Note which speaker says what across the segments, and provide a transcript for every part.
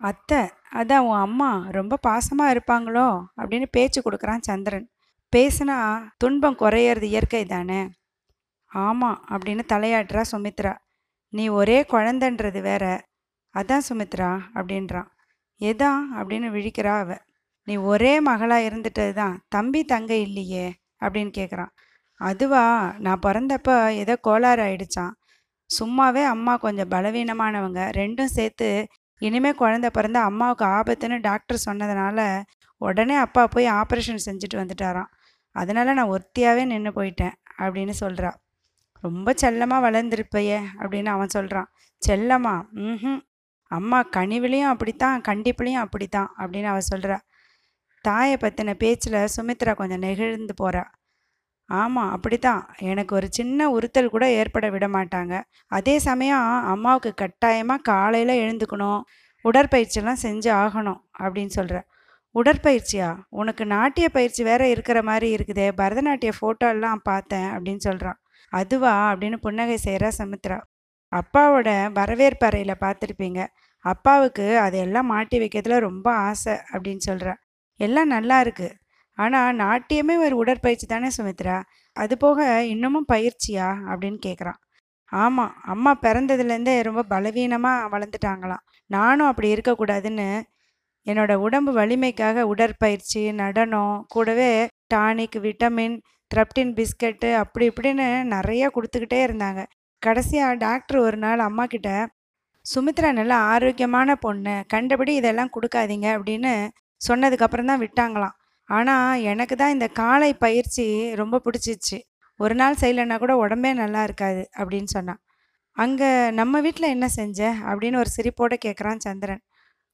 Speaker 1: அத்தை அதான் உன் அம்மா ரொம்ப பாசமாக இருப்பாங்களோ? அப்படின்னு பேச்சு கொடுக்குறான் சந்திரன். பேசுனா துன்பம் குறையிறது இயற்கை தானே? ஆமாம் அப்படின்னு தலையாடுறா சுமித்ரா. நீ ஒரே குழந்தன்றது வேற. அதான் சுமித்ரா அப்படின்றான் எதா அப்படின்னு விழிக்கிறா அவ. நீ ஒரே மகளாக இருந்துட்டது தான் தம்பி தங்க இல்லையே அப்படின்னு கேட்குறான் அதுவா? நான் பிறந்தப்ப ஏதோ கோளாறு ஆயிடுச்சான் சும்மாவே அம்மா கொஞ்சம் பலவீனமானவங்க ரெண்டும் சேர்த்து இனிமேல் குழந்தை பிறந்த அம்மாவுக்கு ஆபத்துன்னு டாக்டர் சொன்னதுனால உடனே அப்பா போய் ஆப்ரேஷன் செஞ்சுட்டு வந்துட்டாராம். அதனால நான் ஒத்தியாகவே நின்று போயிட்டேன் அப்படின்னு சொல்கிறா ரொம்ப செல்லமாக வளர்ந்துருப்பையே அப்படின்னு அவன் சொல்கிறான் செல்லமா ம் அம்மா கனிவுலையும் அப்படித்தான் கண்டிப்புலையும் அப்படித்தான் அப்படின்னு அவள் சொல்கிறா தாயை பற்றின பேச்சில் சுமித்ரா கொஞ்சம் நெகிழ்ந்து போகிறா ஆமாம் அப்படித்தான். எனக்கு ஒரு சின்ன உறுத்தல் கூட ஏற்பட விட மாட்டாங்க. அதே சமயம் அம்மாவுக்கு கட்டாயமாக காலையில் எழுந்துக்கணும் உடற்பயிற்சியெல்லாம் செஞ்சு ஆகணும் அப்படின்னு சொல்கிற உடற்பயிற்சியா? உனக்கு நாட்டிய பயிற்சி வேற இருக்கிற மாதிரி இருக்குதே பரதநாட்டிய ஃபோட்டோ எல்லாம் பார்த்தேன் அப்படின்னு சொல்கிறான் அதுவா? அப்படின்னு புன்னகை செய்கிறா சமுத்ரா. அப்பாவோட வரவேற்பறையில் பார்த்துருப்பீங்க. அப்பாவுக்கு அதையெல்லாம் மாட்டி வைக்கிறதுல ரொம்ப ஆசை அப்படின்னு சொல்கிறா எல்லாம் நல்லா இருக்குது ஆனால் நாட்டியமே ஒரு உடற்பயிற்சி தானே சுமித்ரா? அது போக இன்னமும் பயிற்சியா? அப்படின்னு கேட்குறான் ஆமாம் அம்மா பிறந்ததுலேருந்தே ரொம்ப பலவீனமாக வளர்ந்துட்டாங்களாம். நானும் அப்படி இருக்கக்கூடாதுன்னு என்னோட உடம்பு வலிமைக்காக உடற்பயிற்சி நடனம் கூடவே டானிக் விட்டமின் த்ரப்டின் பிஸ்கட்டு அப்படி இப்படின்னு நிறையா கொடுத்துக்கிட்டே இருந்தாங்க. கடைசியாக டாக்டர் ஒரு நாள் அம்மா கிட்ட சுமித்ரா நல்ல ஆரோக்கியமான பொண்ணு கண்டபடி இதெல்லாம் கொடுக்காதீங்க அப்படின்னு சொன்னதுக்கப்புறம் தான் விட்டாங்களாம். ஆனால் எனக்கு தான் இந்த காலை பயிற்சி ரொம்ப பிடிச்சிச்சு. ஒரு நாள் செய்யலைன்னா கூட உடம்பே நல்லா இருக்காது அப்படின்னு சொன்னான். அங்கே நம்ம வீட்டில் என்ன செஞ்ச? அப்படின்னு ஒரு சிரிப்போட கேட்குறான் சந்திரன்.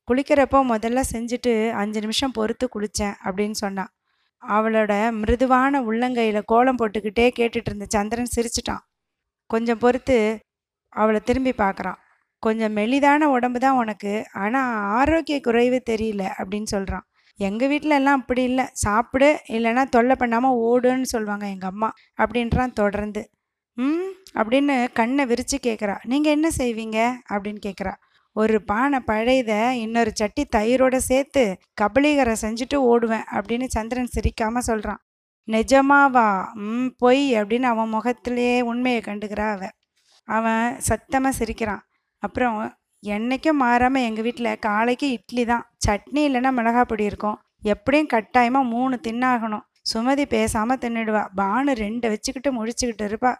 Speaker 1: குளிக்கிறப்போ முதல்ல செஞ்சுட்டு அஞ்சு நிமிஷம் பொறுத்து குளித்தேன் அப்படின்னு சொன்னான். அவளோட மிருதுவான உள்ளங்கையில் கோலம் போட்டுக்கிட்டே கேட்டுட்டு இருந்த சந்திரன் சிரிச்சிட்டான். கொஞ்சம் பொறுத்து அவளை திரும்பி பார்க்குறான் கொஞ்சம் மெலிதான உடம்பு தான் உனக்கு ஆனால் ஆரோக்கிய குறைவு தெரியல அப்படின்னு சொல்கிறான் எங்கள் வீட்டில் எல்லாம் அப்படி இல்லை. சாப்பிடு இல்லைன்னா தொல்லை பண்ணாமல் ஓடுன்னு சொல்லுவாங்க எங்கள் அம்மா. அப்படின்றான் தொடர்ந்து. ம் அப்படின்னு கண்ணை விரித்து கேட்குறா நீங்கள் என்ன செய்வீங்க? அப்படின்னு கேட்குறா ஒரு பானை பழையத இன்னொரு சட்டி தயிரோட சேர்த்து கபலீகரை செஞ்சுட்டு ஓடுவேன் அப்படின்னு சந்திரன் சிரிக்காமல் சொல்கிறான் நிஜமாவா? ம் பொய் அப்படின்னு அவன் முகத்திலேயே உண்மையை கண்டுக்கிறா அவன். அவன் சத்தமாக சிரிக்கிறான். அப்புறம் என்னைக்கும் மாறாமல் எங்கள் வீட்டில் காலைக்கு இட்லி தான். சட்னி இல்லைன்னா மிளகாய் பொடி இருக்கும். எப்படியும் கட்டாயமாக மூணு தின்னாகணும். சுமதி பேசாமல் தின்னுடுவா. பானு ரெண்டை வச்சுக்கிட்டு முடிச்சுக்கிட்டு இருப்பா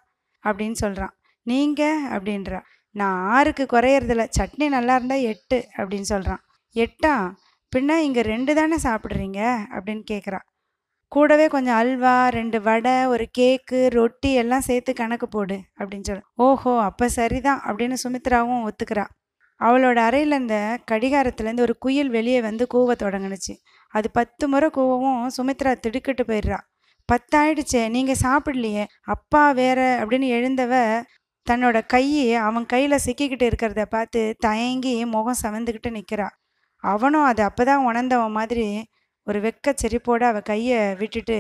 Speaker 1: அப்படின்னு சொல்கிறான் நீங்கள் அப்படின்றா. நான் ஆறுக்கு குறையறதில்ல. சட்னி நல்லா இருந்தால் எட்டு அப்படின்னு சொல்கிறான் எட்டா? பின்ன இங்கே ரெண்டு தானே சாப்பிட்றீங்க? அப்படின்னு கேட்குறா கூடவே கொஞ்சம் அல்வா ரெண்டு வடை ஒரு கேக்கு ரொட்டி எல்லாம் சேர்த்து கணக்கு போடு அப்படின்னு சொல்ல ஓஹோ அப்போ சரிதான் அப்படின்னு சுமித்ராவும் ஒத்துக்கிறா. அவளோட அறையில் இந்த கடிகாரத்துலேருந்து ஒரு குயில் வெளியே வந்து கூவ தொடங்குனுச்சு. அது பத்து முறை கூவவும் சுமித்ரா திடுக்கிட்டு போயிடுறா. பத்தாயிடுச்சே நீங்கள் சாப்பிடலையே அப்பா வேற அப்படின்னு எழுந்தவ தன்னோட கையை அவன் கையில் சிக்கிக்கிட்டு இருக்கிறத பார்த்து தயங்கி முகம் சவந்துக்கிட்டு நிற்கிறா அவனும் அது அப்போ தான் உணர்ந்தவன் மாதிரி ஒரு வெக்க செரிப்போடு அவள் கையை விட்டுட்டு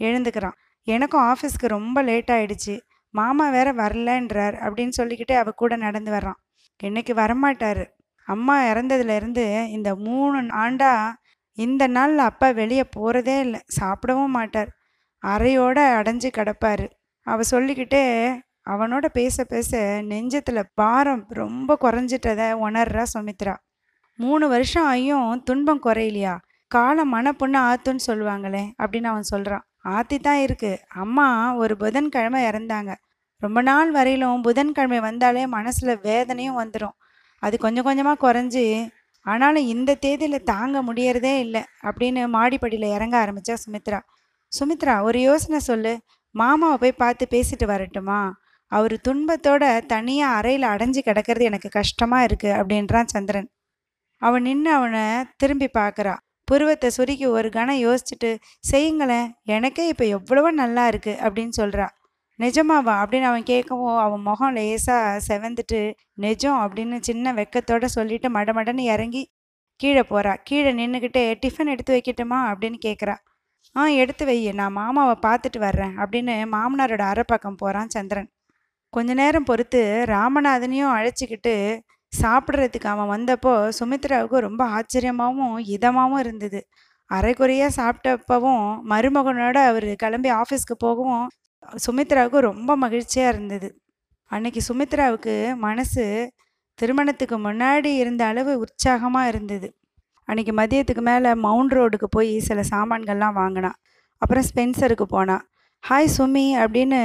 Speaker 1: எழுந்துக்கிறான். எனக்கும் ஆஃபீஸ்க்கு ரொம்ப லேட் ஆயிடுச்சு மாமா வேற வரலன்றார் அப்படின்னு சொல்லிக்கிட்டு அவள் கூட நடந்து வர்றான். இன்னைக்கு வரமாட்டார். அம்மா இறந்ததுலேருந்து இந்த மூணு ஆண்டா இந்த நாளில் அப்பா வெளியே போகிறதே இல்லை. சாப்பிடவும் மாட்டார். அறையோட அடைஞ்சு கிடப்பாரு. அவள் சொல்லிக்கிட்டே அவனோட பேச பேச நெஞ்சத்தில் பாரம் ரொம்ப குறைஞ்சிட்டதை உணர்றா சுமித்ரா. மூணு வருஷம் ஐயும் துன்பம் குறையிலையா? காலம் மனப்புண்ணு ஆத்துன்னு சொல்லுவாங்களே அப்படின்னு அவன் சொல்கிறான் ஆத்தி தான் இருக்குது அம்மா ஒரு புதன்கிழமை இறந்தாங்க. ரொம்ப நாள் வரையிலும் புதன்கிழமை வந்தாலே மனசில் வேதனையும் வந்துடும் அது கொஞ்சம் கொஞ்சமாக குறைஞ்சி ஆனாலும் இந்த தேதியில் தாங்க முடியறதே இல்லை அப்படின்னு மாடிப்படியில் இறங்க ஆரம்பித்தா சுமித்ரா. சுமித்ரா ஒரு யோசனை சொல்லு. மாமாவை போய் பார்த்து பேசிட்டு வரட்டுமா? அவர் துன்பத்தோட தனியாக அறையில் அடைஞ்சு கிடக்கிறது எனக்கு கஷ்டமாக இருக்குது அப்படின்றான் சந்திரன். அவன் நின்று அவனை திரும்பி பார்க்குறா. புருவத்தை சுருக்கி ஒரு கணம் யோசிச்சுட்டு செய்யுங்களேன் எனக்கே இப்போ எவ்வளவோ நல்லா இருக்குது அப்படின்னு சொல்கிறா நிஜமாவா? அப்படின்னு அவன் கேட்கவும் அவன் முகம் லேசாக செவந்துட்டு நிஜம் அப்படின்னு சின்ன வெக்கத்தோட சொல்லிட்டு மடமடன்னு இறங்கி கீழே போகிறா கீழே நின்றுக்கிட்டே டிஃபன் எடுத்து வைக்கட்டுமா? அப்படின்னு கேட்குறா ஆ எடுத்து வை நான் மாமாவை பார்த்துட்டு வர்றேன் அப்படின்னு மாமனாரோட அரை பக்கம் போகிறான் சந்திரன். கொஞ்ச நேரம் பொறுத்து ராமநாதனையும் அழைச்சிக்கிட்டு சாப்பிட்றதுக்கு அவன் வந்தப்போ சுமித்ராவுக்கு ரொம்ப ஆச்சரியமாகவும் இதமாகவும் இருந்தது. அரைக்குறையாக சாப்பிட்டப்பவும் மருமகனோட அவர் கிளம்பி ஆஃபீஸ்க்கு போகவும் சுமித்ராவுக்கு ரொம்ப மகிழ்ச்சியாக இருந்தது. அன்னைக்கு சுமித்ராவுக்கு மனசு திருமணத்துக்கு முன்னாடி இருந்த அளவு உற்சாகமாக இருந்தது. அன்னைக்கு மதியத்துக்கு மேலே மவுண்ட் ரோடுக்கு போய் சில சாமான்கள்லாம் வாங்கினான் அப்புறம் ஸ்பென்சருக்கு போனான் ஹாய் சுமி அப்படின்னு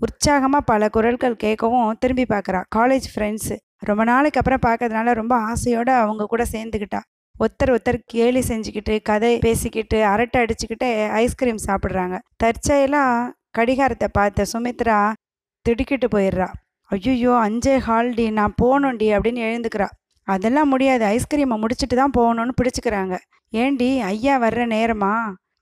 Speaker 1: உற்சாகமாக பல குரல்கள் கேட்கவும் திரும்பி பார்க்குறா காலேஜ் ஃப்ரெண்ட்ஸு ரொம்ப நாளைக்கு அப்புறம் பார்க்கறதுனால ரொம்ப ஆசையோடு அவங்க கூட சேர்ந்துக்கிட்டா ஒருத்தர் ஒருத்தர் கேலி செஞ்சுக்கிட்டு கதை பேசிக்கிட்டு அரட்டை அடிச்சுக்கிட்டு ஐஸ்கிரீம் சாப்பிட்றாங்க. தற்செயலாக கடிகாரத்தை பார்த்த சுமித்ரா திடுக்கிட்டு போயிடுறா. ஐயோ அஞ்சே ஹால்டி நான் போகணும்டி அப்படின்னு எழுந்துக்கிறா. அதெல்லாம் முடியாது. ஐஸ்கிரீமை முடிச்சுட்டு தான் போகணும்னு பிடிச்சிக்கிறாங்க. ஏண்டி ஐயா வர்ற நேரமா?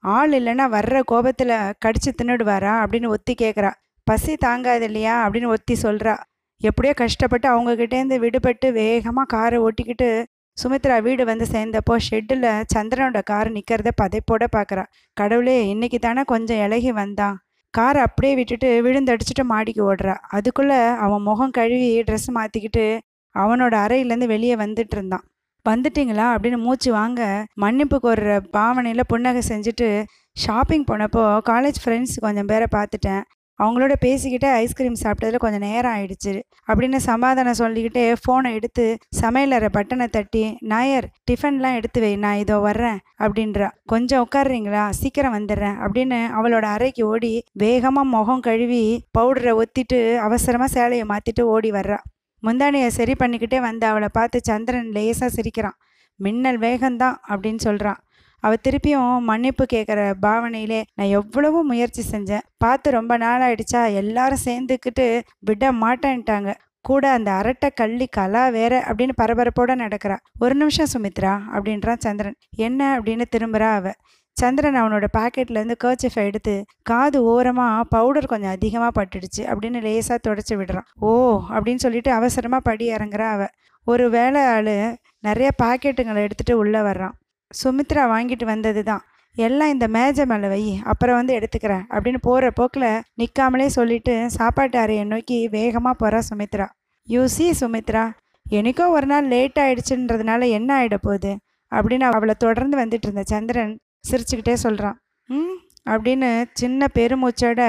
Speaker 1: ஆள் இல்லைன்னா வர்ற கோபத்தில் கடிச்சு தின்னுடுவாரா? அப்படின்னு ஒத்தி கேட்குறா பசி தாங்காது இல்லையா? அப்படின்னு ஒத்தி சொல்கிறா எப்படியோ கஷ்டப்பட்டு அவங்கக்கிட்டேருந்து விடுபட்டு வேகமாக காரை ஓட்டிக்கிட்டு சுமித்ரா வீடு வந்து சேர்ந்தப்போ ஷெட்டில் சந்திரனோட கார் நிற்கிறத பதைப்போட பார்க்குறா கடவுளே இன்னைக்கு தானே கொஞ்சம் இலகி வந்தான். காரை அப்படியே விட்டுட்டு விழுந்தடிச்சிட்டு மாடிக்கு ஓடுறா. அதுக்குள்ளே அவன் முகம் கழுவி ட்ரெஸ் மாற்றிக்கிட்டு அவனோட அறையிலேருந்து வெளியே வந்துட்டு இருந்தான். வந்துட்டிங்களா? அப்படின்னு மூச்சு வாங்க மன்னிப்பு கோர்ற பாவனையில் புன்னகை செஞ்சுட்டு ஷாப்பிங் போனப்போ காலேஜ் ஃப்ரெண்ட்ஸ் கொஞ்சம் பேரை பார்த்துட்டேன். அவங்களோட பேசிக்கிட்டே ஐஸ்கிரீம் சாப்பிட்டதுல கொஞ்சம் நேரம் ஆயிடுச்சு. அப்படின்னு சமாதானம் சொல்லிக்கிட்டே ஃபோனை எடுத்து சமையலறை பட்டனை தட்டி நாயர் டிஃபன்லாம் எடுத்து வை நான் இதோ வர்றேன் அப்படின்றா. கொஞ்சம் உட்காடுறீங்களா சீக்கிரம் வந்துடுறேன் அப்படின்னு அவளோட அறைக்கு ஓடி வேகமாக முகம் கழுவி பவுடரை ஒத்திட்டு அவசரமாக சேலையை மாற்றிட்டு ஓடி வர்றா. முந்தானியை சரி பண்ணிக்கிட்டே வந்து அவளை பார்த்து சந்திரன் லேசாக சிரிக்கிறான். மின்னல் வேகம்தான் அப்படின்னு சொல்கிறான் அவள் திருப்பியும் மன்னிப்பு கேட்குற பாவனையிலே நான் எவ்வளவோ முயற்சி செஞ்சேன். பார்த்து ரொம்ப நாள் ஆயிடுச்சா? எல்லாரும் சேர்ந்துக்கிட்டு விட மாட்டேன்ட்டாங்க. கூட அந்த அரட்டை கள்ளி கலா வேற அப்படின்னு பரபரப்போட நடக்கிறா. ஒரு நிமிஷம் சுமித்ரா அப்படின்றான் சந்திரன். என்ன அப்படின்னு திரும்புறா அவ. சந்திரன் அவனோட பாக்கெட்லேருந்து கர்ச்சிஃபை எடுத்து காது ஓரமாக பவுடர் கொஞ்சம் அதிகமாக பட்டுடுச்சு அப்படின்னு லேசாக தொடச்சி விடுறான். ஓ அப்படின்னு சொல்லிட்டு அவசரமாக படி இறங்குறா அவ. ஒரு வேலை ஆள் நிறைய பாக்கெட்டுங்களை எடுத்துகிட்டு உள்ளே வர்றான். சுமித்ரா வாங்கிட்டு வந்தது தான். எல்லாம் இந்த மேஜை மேலே வை அப்புறம் வந்து எடுத்துக்கிறேன் அப்படின்னு போகிற போக்கில் நிற்காமலே சொல்லிட்டு சாப்பாட்டு அறையை நோக்கி வேகமாக போகிறா சுமித்ரா. யூசி சுமித்ரா எனக்கோ ஒரு நாள் லேட் ஆயிடுச்சுன்றதுனால என்ன ஆகிட போகுது? அப்படின்னு அவளை தொடர்ந்து வந்துட்டு இருந்த சந்திரன் சிரிச்சுக்கிட்டே சொல்கிறான் ம் அப்படின்னு சின்ன பெருமூச்சோட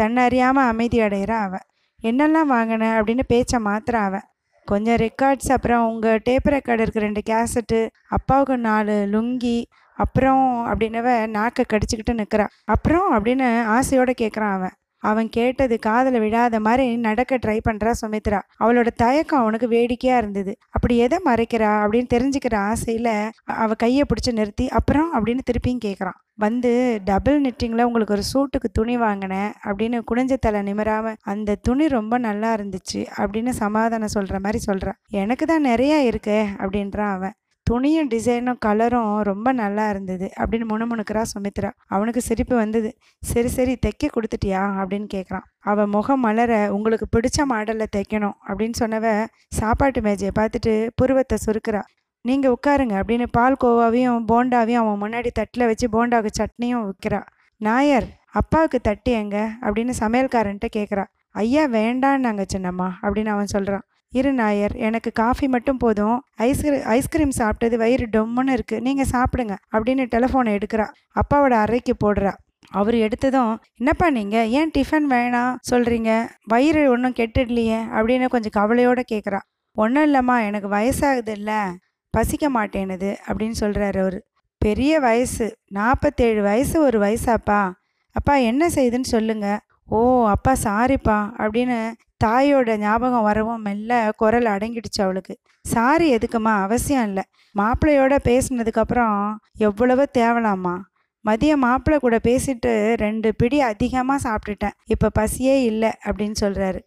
Speaker 1: தன்னறியாமல் அமைதி அடைகிறான் அவன் என்னெல்லாம் வாங்கின? அப்படின்னு பேச்சை மாத்திர அவன் கொஞ்சம் ரெக்கார்ட்ஸ் அப்புறம் உங்கள் டேப் ரெக்கார்டு இருக்க ரெண்டு கேசட்டு அப்பாவுக்கு நாலு லுங்கி அப்புறம் அப்படின்னவ நாக்கை கடிச்சிக்கிட்டு நிற்கிறான் அப்புறம் அப்படின்னு ஆசையோடு கேட்குறான் அவன். அவன் கேட்டது காதல விழாத மாதிரி நடக்க ட்ரை பண்ணுறா சுமித்ரா. அவளோட தயக்கம் அவனுக்கு வேடிக்கையாக இருந்தது. அப்படி எதை மறைக்கிறா அப்படின்னு தெரிஞ்சுக்கிற ஆசையில் அவள் கையை பிடிச்சி நிறுத்தி அப்புறம்? அப்படின்னு திருப்பியும் கேட்குறான் வந்து டபுள் நிட்டிங்கில் உங்களுக்கு ஒரு சூட்டுக்கு துணி வாங்கினேன் அப்படின்னு குனிஞ்ச தலை நிமிராமல் அந்த துணி ரொம்ப நல்லா இருந்துச்சு அப்படின்னு சமாதானம் சொல்கிற மாதிரி சொல்கிறான் எனக்கு தான் நிறையா இருக்கு அப்படின்றான் அவன். துணியும் டிசைனும் கலரும் ரொம்ப நல்லா இருந்தது அப்படின்னு முணுமுணுக்கிறா சுமித்ரா. அவனுக்கு சிரிப்பு வந்தது. சரி சரி தைக்க கொடுத்துட்டியா? அப்படின்னு கேட்குறான் அவள் முகம் மலர உங்களுக்கு பிடிச்ச மாடலில் தைக்கணும் அப்படின்னு சொன்னவ சாப்பாட்டு மேஜையை பார்த்துட்டு புருவத்தை சுருக்கிறா. நீங்கள் உட்காருங்க அப்படின்னு பால் கோவாவையும் போண்டாவையும் அவன் முன்னாடி தட்டில் வச்சு போண்டாவுக்கு சட்னியும் விற்கிறா நாயர் அப்பாவுக்கு தட்டி எங்க? அப்படின்னு சமையல்காரன்ட்ட கேட்குறா ஐயா வேண்டான்னாங்க சின்னம்மா அப்படின்னு அவன் சொல்கிறான் இரு நாயர் எனக்கு காஃபி மட்டும் போதும். ஐஸ்கிரீ ஐஸ்கிரீம் சாப்பிட்டது வயிறு டொம்முன்னு இருக்குது நீங்கள் சாப்பிடுங்க அப்படின்னு டெலஃபோனை எடுக்கிறா. அப்பாவோட அறைக்கு போடுறா. அவர் எடுத்ததும் என்னப்பா நீங்கள் ஏன் டிஃபன் வேணாம்? சொல்கிறீங்க வயிறு ஒன்றும் கெட்டுடலையே? அப்படின்னு கொஞ்சம் கவலையோடு கேட்குறா ஒன்றும் இல்லைம்மா எனக்கு வயசாகுது இல்லை பசிக்க மாட்டேனுது அப்படின்னு சொல்கிறாரு அவர். பெரிய வயசு. நாற்பத்தேழு வயசு ஒரு வயசாப்பா. அப்பா என்ன செய்யுதுன்னு சொல்லுங்கள் ஓ அப்பா சாரிப்பா அப்படின்னு தாயோட ஞாபகம் வரவும் மெல்ல குரல் அடங்கிடுச்சு அவளுக்கு. சாரி எதுக்குமா அவசியம் இல்லை. மாப்பிள்ளையோட பேசினதுக்கப்புறம் எவ்வளவோ தேவலாமா மதியம் மாப்பிள்ளை கூட பேசிட்டு ரெண்டு பிடி அதிகமாக சாப்பிட்டுட்டேன். இப்போ பசியே இல்லை அப்படின்னு சொல்கிறாரு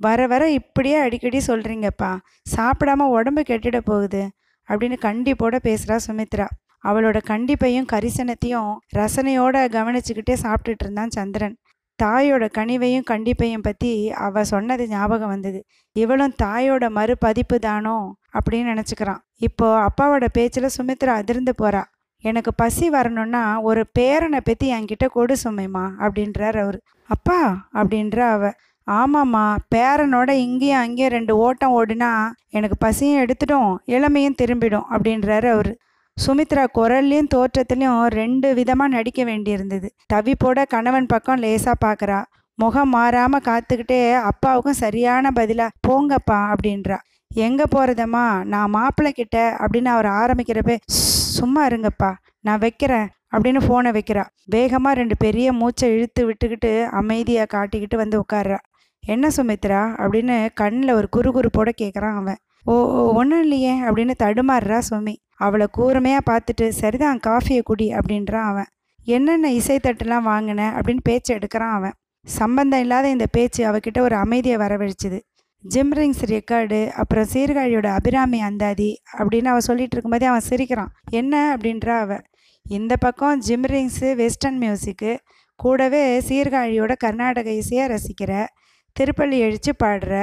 Speaker 1: வர வர இப்படியே அடிக்கடி சொல்கிறீங்கப்பா சாப்பிடாம உடம்பு கெட்டுட போகுது அப்படின்னு கண்டிப்போட பேசுகிறா சுமித்ரா. அவளோட கண்டிப்பையும் கரிசனத்தையும் ரசனையோட கவனிச்சுக்கிட்டே சாப்பிட்டுட்டு இருந்தான் சந்திரன். தாயோட கனிவையும் கண்டிப்பையும் பற்றி அவ சொன்னது ஞாபகம் வந்தது. இவளும் தாயோட மறுபதிப்பு தானோ? அப்படின்னு நினச்சிக்கிறான். இப்போ அப்பாவோட பேச்சில் சுமித்ரா அதிர்ந்து போறா. எனக்கு பசி வரணும்னா ஒரு பேரனை பற்றி என்கிட்ட கொடு சுமைமா அப்படின்றார் அவர். அப்பா அப்படின்ற அவ. ஆமாம்மா பேரனோட இங்கேயும் அங்கேயும் ரெண்டு ஓட்டம் ஓடுனா எனக்கு பசியும் எடுத்துடும் இளமையும் திரும்பிடும் அப்படின்றாரு அவர். சுமித்ரா குரல்லையும் தோற்றத்துலையும் ரெண்டு விதமாக நடிக்க வேண்டியிருந்தது. தவிப்போட கணவன் பக்கம் லேசாக பார்க்குறா முகம் மாறாமல் காத்துக்கிட்டே அப்பாவுக்கும் சரியான பதிலாக போங்கப்பா அப்படின்றா. எங்கே போகிறதம்மா நான் மாப்பிள்ளை கிட்ட அப்படின்னு அவர் ஆரம்பிக்கிறப்ப சும்மா இருங்கப்பா நான் வைக்கிறேன் அப்படின்னு ஃபோனை வைக்கிறா. வேகமாக ரெண்டு பெரிய மூச்சை இழுத்து விட்டுக்கிட்டு அமைதியாக காட்டிக்கிட்டு வந்து உட்கார்றா. என்ன சுமித்ரா? அப்படின்னு கண்ணில் ஒரு குறுகுறுப்போட கேட்குறான் அவன். ஓ ஒன்றும் இல்லையே அப்படின்னு தடுமாறுறா சுமி. அவளை கூர்மையாக பார்த்துட்டு சரிதான் காஃபியை குடி அப்படின்றான் அவன். என்னென்ன இசைத்தட்டுலாம் வாங்கின? அப்படின்னு பேச்சு எடுக்கிறான் அவன். சம்பந்தம் இல்லாத இந்த பேச்சு அவகிட்ட ஒரு அமைதியை வரவழைச்சுது. ஜிம்ரிங்ஸ் ரெக்கார்டு அப்புறம் சீர்காழியோட அபிராமி அந்தாதி அப்படின்னு அவன் சொல்லிட்டு இருக்கும்போதே அவன் சிரிக்கிறான். என்ன? அப்படின்றா அவன் இந்த பக்கம் ஜிம்ரிங்ஸு வெஸ்டர்ன் மியூசிக்கு கூடவே சீர்காழியோட கர்நாடக இசையை ரசிக்கிற திருப்பள்ளி எழுச்சி பாடுற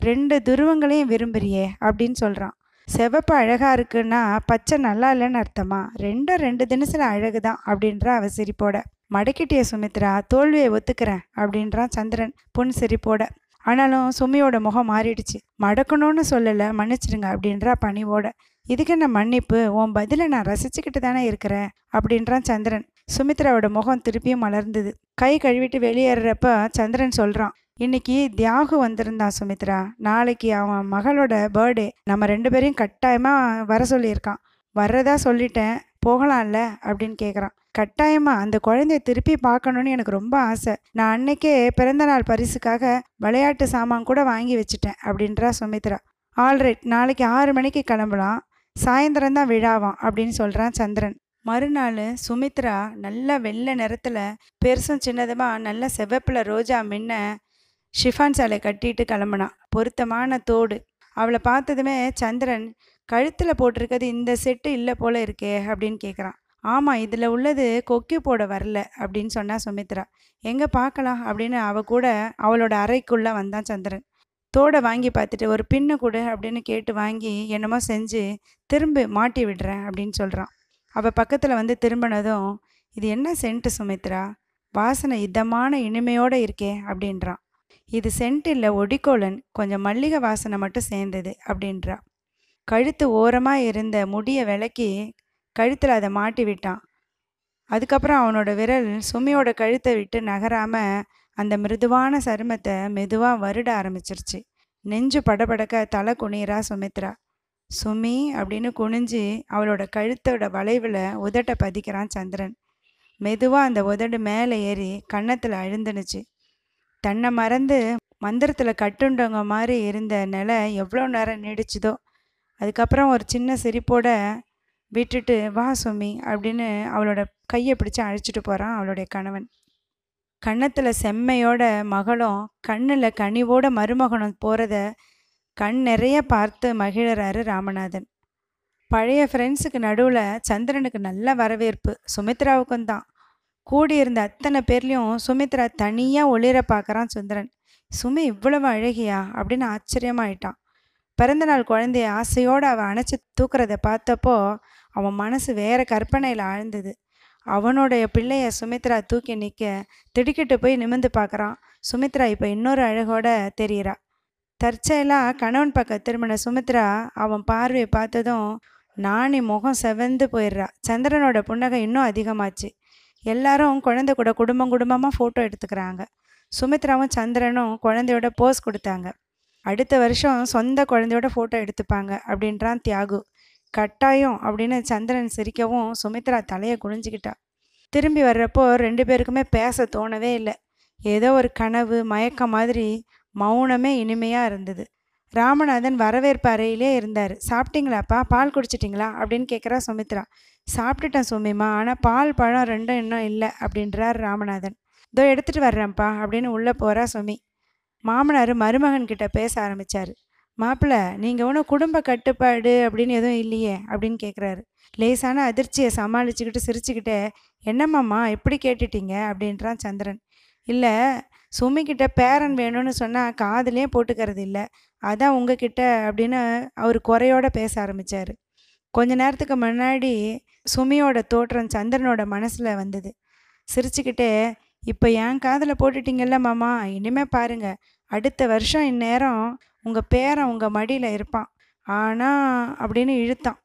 Speaker 1: ரெண்டு துருவங்களையும் விரும்புறியே அப்படின்னு சொல்கிறான் செவப்பு அழகாக இருக்குன்னா பச்சை நல்லா இல்லைன்னு அர்த்தமா? ரெண்டும் ரெண்டு தினசில் அழகு தான் அப்படின்ற அவ சிரிப்போட மடக்கிட்டிய சுமித்ரா தோல்வியை ஒத்துக்கிறேன் அப்படின்றான் சந்திரன் புன் சிரிப்போட ஆனாலும் சுமியோட முகம் மாறிடுச்சு. மடக்கணும்னு சொல்லலை மன்னிச்சிடுங்க அப்படின்றா பணிவோட. இதுக்கு என்ன மன்னிப்பு? உன் பதிலை நான் ரசிச்சுக்கிட்டு தானே இருக்கிறேன் அப்படின்றான் சந்திரன். சுமித்ராவோட முகம் திருப்பியும் மலர்ந்தது. கை கழுவிட்டு வெளியேறப்ப சந்திரன் சொல்கிறான் இன்னைக்கு தியாகு வந்திருந்தான் சுமித்ரா. நாளைக்கு அவன் மகளோட பர்த்டே நம்ம ரெண்டு பேரையும் கட்டாயமாக வர சொல்லியிருக்கான். வர்றதா சொல்லிட்டேன். போகலாம்ல? அப்படின்னு கேட்குறான் கட்டாயமாக அந்த குழந்தைய திருப்பி பார்க்கணுன்னு எனக்கு ரொம்ப ஆசை. நான் அன்னைக்கே பிறந்தநாள் பரிசுக்காக விளையாட்டு சாமான் கூட வாங்கி வச்சுட்டேன் அப்படின்றா சுமித்ரா. ஆல்ரைட் நாளைக்கு ஆறு மணிக்கு கிளம்பலாம். சாயந்தரம் தான் விழாவாம் அப்படின்னு சொல்கிறான் சந்திரன். மறுநாள் சுமித்ரா நல்ல வெள்ளை நிறத்தில் பெருசும் சின்னதுமாக நல்ல செவப்பில் ரோஜா மின்ன ஷிஃபான் சாலை கட்டிட்டு கிளம்புனான் பொருத்தமான தோடு. அவளை பார்த்ததுமே சந்திரன் கழுத்தில் போட்டிருக்கிறது இந்த செட்டு இல்லை போல இருக்கே அப்படின்னு கேட்குறான் ஆமாம் இதில் உள்ளது கொக்கி போட வரல அப்படின்னு சொன்னா சுமித்ரா. எங்கே பார்க்கலாம் அப்படின்னு அவ கூட அவளோட அறைக்குள்ளே வந்தான் சந்திரன். தோடை வாங்கி பார்த்துட்டு ஒரு பின்னு கொடு அப்படின்னு கேட்டு வாங்கி என்னமோ செஞ்சு திரும்ப மாட்டி விடுறேன் அப்படின்னு சொல்கிறான் அவள் பக்கத்தில் வந்து திரும்பினதும் இது என்ன சென்ட்டு சுமித்ரா? வாசனை இதமான இனிமையோடு இருக்கே அப்படின்றான். இது சென்ட் இல்லை ஒடிக்கோலன் கொஞ்சம் மல்லிகை வாசனை மட்டும் சேர்ந்தது அப்படின்றா. கழுத்து ஓரமாக இருந்த முடியை விளக்கி கழுத்தில் அதை மாட்டி விட்டான். அதுக்கப்புறம் அவனோட விரல் சுமியோட கழுத்தை விட்டு நகராமல் அந்த மிருதுவான சருமத்தை மெதுவாக வருட ஆரம்பிச்சிருச்சு. நெஞ்சு படபடக்க தலை குனிறா சுமித்ரா. சுமி அப்படின்னு குனிஞ்சு அவளோட கழுத்தோட வளைவில் உதட்டை பதிக்கிறான் சந்திரன். மெதுவாக அந்த உதடு மேலே ஏறி கன்னத்தில் அழுந்துனுச்சு. தன்னை மறந்து மந்திரத்தில் கட்டுண்டவங்க மாதிரி இருந்த நிலை எவ்வளோ நேரம் நீடிச்சுதோ அதுக்கப்புறம் ஒரு சின்ன சிரிப்போட விட்டுட்டு வா சுமி அப்படின்னு அவளோட கையை பிடிச்சி அழைச்சிட்டு போகிறான் அவளுடைய கணவன். கன்னத்தில் செம்மையோட மகளும் கண்ணில் கனிவோட மருமகனும் போகிறத கண் நிறைய பார்த்து மகிழறாரு ராமநாதன். பழைய ஃப்ரெண்ட்ஸுக்கு நடுவில் சந்திரனுக்கு நல்ல வரவேற்பு சுமித்ராவுக்கும் தான். கூடியிருந்த அத்தனை பேர்லேயும் சுமித்ரா தனியாக ஒளிர பார்க்குறான் சுந்தரன். சுமி இவ்வளவு அழகியா? அப்படின்னு ஆச்சரியமாயிட்டான். பிறந்தநாள் குழந்தைய ஆசையோடு அவன் அணைச்சி தூக்குறத பார்த்தப்போ அவன் மனசு வேற கற்பனையில் ஆழ்ந்தது. அவனுடைய பிள்ளைய சுமித்ரா தூக்கி நிற்க திடுக்கிட்டு போய் நிமிந்து பார்க்குறான். சுமித்ரா இப்போ இன்னொரு அழகோட தெரிகிறா தற்செயலாக கணவன் பக்கம் திரும்பின சுமித்ரா அவன் பார்வையை பார்த்ததும் நாணி முகம் செவந்து போயிடுறா. சந்திரனோட புன்னகை இன்னும் அதிகமாச்சு. எல்லாரும் குழந்தை கூட குடும்பம் குடும்பமாக ஃபோட்டோ எடுத்துக்கிறாங்க. சுமித்ராவும் சந்திரனும் குழந்தையோட போஸ் கொடுத்தாங்க. அடுத்த வருஷம் சொந்த குழந்தையோட ஃபோட்டோ எடுத்துப்பாங்க அப்படின்றான் தியாகு. கட்டாயம் அப்படின்னு சந்திரன் சிரிக்கவும் சுமித்ரா தலையை குனிஞ்சிக்கிட்டா. திரும்பி வர்றப்போ ரெண்டு பேருக்குமே பேச தோணவே இல்லை. ஏதோ ஒரு கனவு மயக்கம் மாதிரி மௌனமே இனிமையாக இருந்தது. ராமநாதன் வரவேற்பு அறையிலே இருந்தார். சாப்பிட்டீங்களாப்பா பால் குடிச்சிட்டிங்களா? அப்படின்னு கேட்குறா சுமித்ரா. சாப்பிட்டுட்டேன் சுமிமா ஆனால் பால் பழம் ரெண்டும் இன்னும் இல்லை அப்படின்றார் ராமநாதன். இதோ எடுத்துகிட்டு வர்றேன்ப்பா அப்படின்னு உள்ளே போகிறா சுமி. மாமனார் மருமகன் கிட்ட பேச ஆரம்பித்தார் மாப்பிள்ள நீங்கள் ஒன்றும் குடும்ப கட்டுப்பாடு அப்படின்னு எதுவும் இல்லையே அப்படின்னு கேட்குறாரு லேசான அதிர்ச்சியை சமாளிச்சுக்கிட்டு சிரிச்சுக்கிட்டே என்னம்மாம்மா எப்படி கேட்டுட்டீங்க? அப்படின்றான் சந்திரன். இல்லை சுமிக்கிட்ட பேரன் வேணும்னு சொன்னால் காதலே போட்டுக்கிறது இல்லை. அதான் உங்ககிட்ட அப்படின்னு அவர் குறையோட பேச ஆரம்பித்தார் கொஞ்ச நேரத்துக்கு முன்னாடி சுமியோட தோற்றம் சந்திரனோட மனசில் வந்தது. சிரிச்சுக்கிட்டே இப்போ என் காதில் போட்டுட்டீங்கல்ல மாமா இனிமே பாருங்க அடுத்த வருஷம் இந்நேரம் உங்கள் பேரன் உங்கள் மடியில் இருப்பான். ஆனால் அப்படின்னு இழுத்தான்.